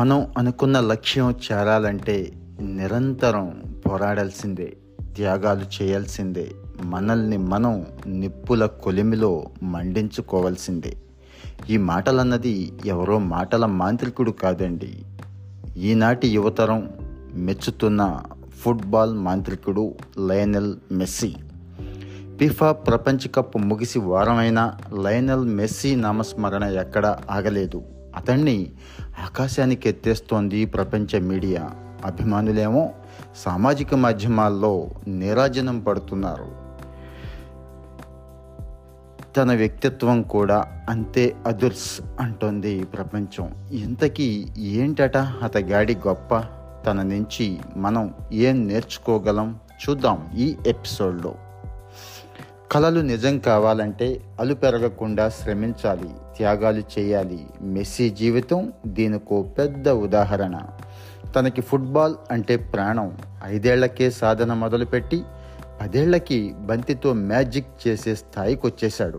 మనం అనుకున్న లక్ష్యం చేరాలంటే నిరంతరం పోరాడాల్సిందే త్యాగాలు చేయాల్సిందే మనల్ని మనం నిప్పుల కొలిమిలో మండించుకోవాల్సిందే. ఈ మాటలన్నది ఎవరో మాటల మాంత్రికుడు కాదండి. ఈనాటి యువతరం మెచ్చుతున్న ఫుట్బాల్ మాంత్రికుడు లయనల్ మెస్సీ. ఫిఫా ప్రపంచ కప్ ముగిసి వారమైన లయనల్ మెస్సీ నామస్మరణ ఎక్కడా ఆగలేదు. అతన్ని ఆకాశానికి ఎత్తేస్తోంది ప్రపంచ మీడియా. అభిమానులేమో సామాజిక మాధ్యమాల్లో నీరాజనం పడుతున్నారు. తన వ్యక్తిత్వం కూడా అంతే అదుర్స్ అంటోంది ప్రపంచం. ఇంతకీ ఏంటట అతగాడి గొప్ప? తన నుంచి మనం ఏం నేర్చుకోగలం? చూద్దాం ఈ ఎపిసోడ్లో. కళలు నిజం కావాలంటే అలు పెరగకుండా శ్రమించాలి త్యాగాలు చేయాలి. మెస్సీ జీవితం దీనికో పెద్ద ఉదాహరణ. తనకి ఫుట్బాల్ అంటే ప్రాణం. ఐదేళ్ళకే సాధన మొదలుపెట్టి పదేళ్ళకి బంతితో మ్యాజిక్ చేసే స్థాయికి వచ్చేశాడు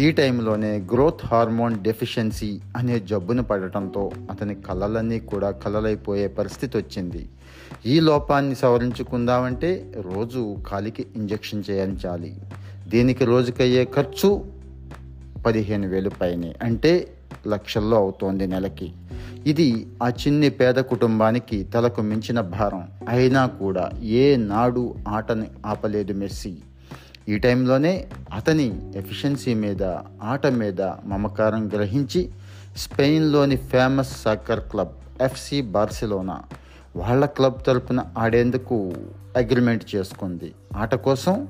ఈ టైంలోనే గ్రోత్ హార్మోన్ డెఫిషియన్సీ అనే జబ్బును పడటంతో అతని కళలన్నీ కూడా కలలైపోయే పరిస్థితి వచ్చింది ఈ లోపాన్ని సవరించుకుందామంటే రోజు కాలికి ఇంజెక్షన్ చేయించాలి. దీనికి రోజుకయ్యే ఖర్చు పదిహేను వేలు పైనే అంటే లక్షల్లో అవుతోంది నెలకి. ఇది ఆ చిన్ని పేద కుటుంబానికి తలకు మించిన భారం. అయినా కూడా ఏ నాడు ఆటని ఆపలేదు మెస్సీ. ఈ టైంలోనే అతని ఎఫిషియన్సీ మీద ఆట మీద మమకారం గ్రహించి స్పెయిన్లోని famous soccer club FC Barcelona వాళ్ళ క్లబ్ తరపున ఆడేందుకు అగ్రిమెంట్ చేసుకుంది. ఆట కోసం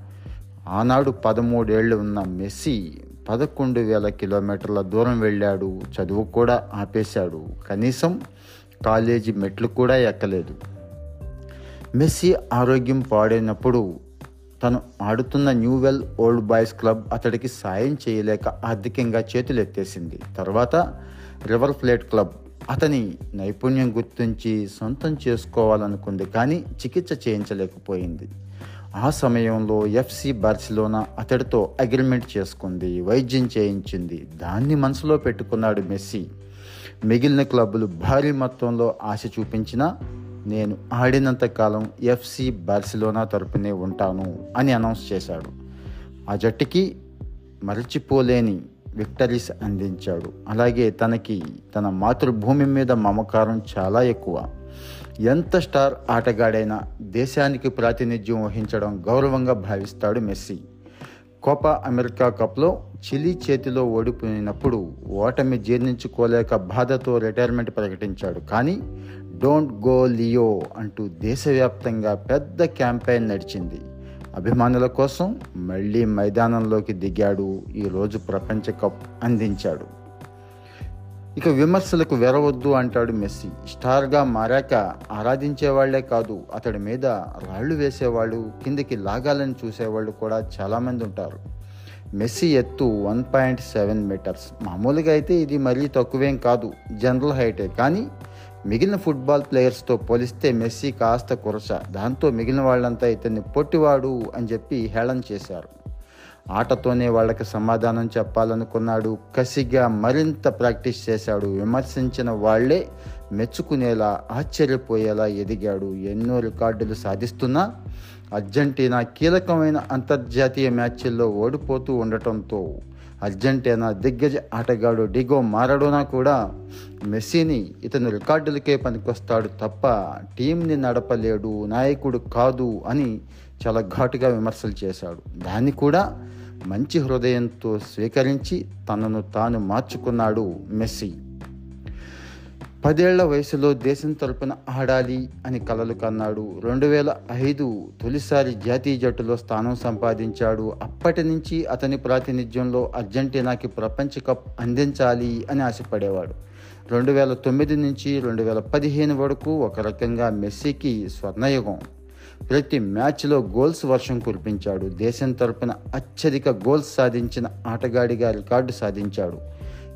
ఆనాడు పదమూడేళ్ళు ఉన్న మెస్సీ పదకొండు వేల కిలోమీటర్ల దూరం వెళ్ళాడు. చదువు కూడా ఆపేశాడు. కనీసం కాలేజీ మెట్లు కూడా ఎక్కలేదు. మెస్సీ ఆరోగ్యం పాడైనప్పుడు తను ఆడుతున్న న్యూవెల్ ఓల్డ్ బాయ్స్ క్లబ్ అతడికి సాయం చేయలేక ఆర్థికంగా చేతులెత్తేసింది. తర్వాత రివర్ ప్లేట్ క్లబ్ అతని నైపుణ్యం గుర్తించి సొంతం చేసుకోవాలనుకుంది కానీ చికిత్స చేయించలేకపోయింది. ఆ సమయంలో ఎఫ్సి బార్సిలోనా అతడితో అగ్రిమెంట్ చేసుకుంది వైద్యం చేయించింది. దాన్ని మనసులో పెట్టుకున్నాడు మెస్సీ. మిగిలిన క్లబ్బులు భారీ మొత్తంలో ఆశ చూపించినా నేను ఆడినంత కాలం ఎఫ్సి బార్సిలోనా తరపునే ఉంటాను అని అనౌన్స్ చేశాడు. ఆ జట్టుకి మరచిపోలేని విక్టరీస్ అందించాడు. అలాగే తనకి తన మాతృభూమి మీద మమకారం చాలా ఎక్కువ. ఎంత స్టార్ ఆటగాడైనా దేశానికి ప్రాతినిధ్యం వహించడం గౌరవంగా భావిస్తాడు మెస్సీ. కోపా అమెరికా కప్లో చిలీ చేతిలో ఓడిపోయినప్పుడు ఓటమి జీర్ణించుకోలేక బాధతో రిటైర్మెంట్ ప్రకటించాడు. కానీ డోంట్ గో లియో అంటూ దేశవ్యాప్తంగా పెద్ద క్యాంపెయిన్ నడిచింది. అభిమానుల కోసం మళ్ళీ మైదానంలోకి దిగాడు. ఈరోజు ప్రపంచ కప్ అందించాడు. ఇక విమర్శలకు వెరవద్దు అంటాడు మెస్సీ. స్టార్గా మారాక ఆరాధించేవాళ్ళే కాదు అతడి మీద రాళ్ళు వేసేవాళ్ళు కిందికి లాగాలని చూసేవాళ్ళు కూడా చాలామంది ఉంటారు. మెస్సీ ఎత్తు వన్ పాయింట్ సెవెన్ మీటర్స్. మామూలుగా అయితే ఇది మరీ తక్కువేం కాదు జనరల్ హైటే. కానీ మిగిలిన ఫుట్బాల్ ప్లేయర్స్తో పోలిస్తే మెస్సీ కాస్త కురస. దాంతో మిగిలిన వాళ్ళంతా ఇతన్ని పొట్టివాడు అని చెప్పి హేళన చేశారు. ఆటతోనే వాళ్ళకి సమాధానం చెప్పాలనుకున్నాడు. కసిగా మరింత ప్రాక్టీస్ చేశాడు. విమర్శించిన వాళ్ళే మెచ్చుకునేలా ఆశ్చర్యపోయేలా ఎదిగాడు. ఎన్నో రికార్డులు సాధిస్తున్నా అర్జెంటీనా కీలకమైన అంతర్జాతీయ మ్యాచ్ల్లో ఓడిపోతూ ఉండటంతో అర్జెంటీనా దిగ్గజ ఆటగాడు డిగో మారడోనా కూడా మెస్సీని ఇతను రికార్డులకే పనికొస్తాడు తప్ప టీంని నడపలేడు. నాయకుడు కాదు అని చాలా ఘాటుగా విమర్శలు చేశాడు. దాన్ని కూడా మంచి హృదయంతో స్వీకరించి తనను తాను మార్చుకున్నాడు మెస్సీ. పదేళ్ళ వయసులో దేశం తరపున ఆడాలి అని కలలు కన్నాడు. రెండు వేల ఐదు తొలిసారి జాతీయ జట్టులో స్థానం సంపాదించాడు. అప్పటి నుంచి అతని ప్రాతినిధ్యంలో అర్జెంటీనాకి ప్రపంచ కప్ అందించాలి అని ఆశపడేవాడు. రెండు వేల తొమ్మిది నుంచి రెండు వేల పదిహేను వరకు ఒక రకంగా మెస్సీకి స్వర్ణయుగం. ప్రతి మ్యాచ్లో గోల్స్ వర్షం కురిపించాడు. దేశం తరపున అత్యధిక గోల్స్ సాధించిన ఆటగాడిగా రికార్డు సాధించాడు.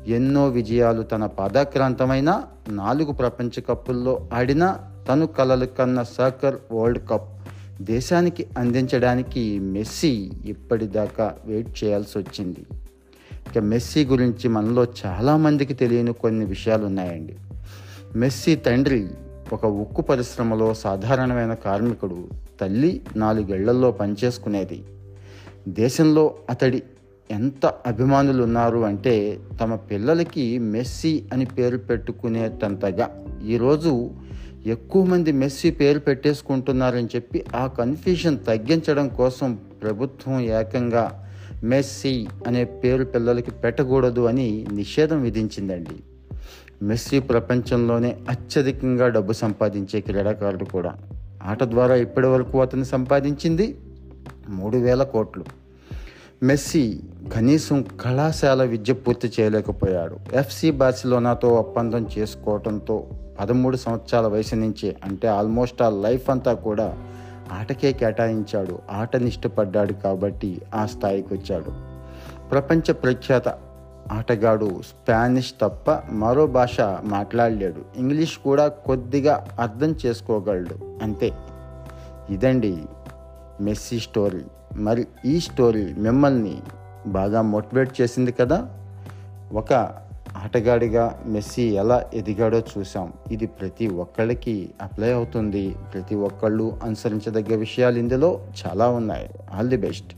ఎన్నో విజయాలు తన పాదాక్రాంతమైన నాలుగు ప్రపంచ కప్పుల్లో ఆడిన తను కలలు కన్న సాకర్ వరల్డ్ కప్. దేశానికి అందించడానికి మెస్సీ ఇప్పటిదాకా వెయిట్ చేయాల్సి వచ్చింది. ఇక మెస్సీ గురించి మనలో చాలామందికి తెలియని కొన్ని విషయాలు ఉన్నాయండి మెస్సీ తండ్రి ఒక ఉక్కు పరిశ్రమలో సాధారణమైన కార్మికుడు తల్లి నాలుగేళ్ళలో పనిచేసుకునేది. దేశంలో అతడి ఎంత అభిమానులు ఉన్నారు అంటే తమ పిల్లలకి మెస్సీ అని పేరు పెట్టుకునేటంతగా ఈరోజు ఎక్కువ మంది మెస్సీ పేరు పెట్టేసుకుంటున్నారని చెప్పి ఆ కన్ఫ్యూజన్ తగ్గించడం కోసం ప్రభుత్వం ఏకంగా మెస్సీ అనే పేరు పిల్లలకి పెట్టకూడదు అని నిషేధం విధించిందండి. మెస్సీ ప్రపంచంలోనే అత్యధికంగా డబ్బు సంపాదించే క్రీడాకారుడు కూడా. ఆట ద్వారా ఇప్పటి వరకు అతను సంపాదించింది మూడు వేల కోట్లు. మెస్సీ కనీసం కళాశాల విద్య పూర్తి చేయలేకపోయాడు. ఎఫ్సి బార్సిలోనాతో ఒప్పందం చేసుకోవడంతో పదమూడు సంవత్సరాల వయసు నుంచే అంటే ఆల్మోస్ట్ ఆ లైఫ్ అంతా కూడా ఆటకే కేటాయించాడు. ఆటనిష్టపడ్డాడు కాబట్టి ఆ స్థాయికి వచ్చాడు. ప్రపంచ ప్రఖ్యాత ఆటగాడు స్పానిష్ తప్ప మరో భాష మాట్లాడలేడు. ఇంగ్లీష్ కూడా కొద్దిగా అర్థం చేసుకోగలడు. అంతే. ఇదండి మెస్సీ స్టోరీ. మరి ఈ స్టోరీ మిమ్మల్ని బాగా మోటివేట్ చేసింది కదా? ఒక ఆటగాడిగా మెస్సీ ఎలా ఎదిగాడో చూసాం ఇది ప్రతి ఒక్కళ్ళకి అప్లై అవుతుంది. ప్రతి ఒక్కళ్ళు అనుసరించదగ్గ విషయాలు ఇందులో చాలా ఉన్నాయి. All the best.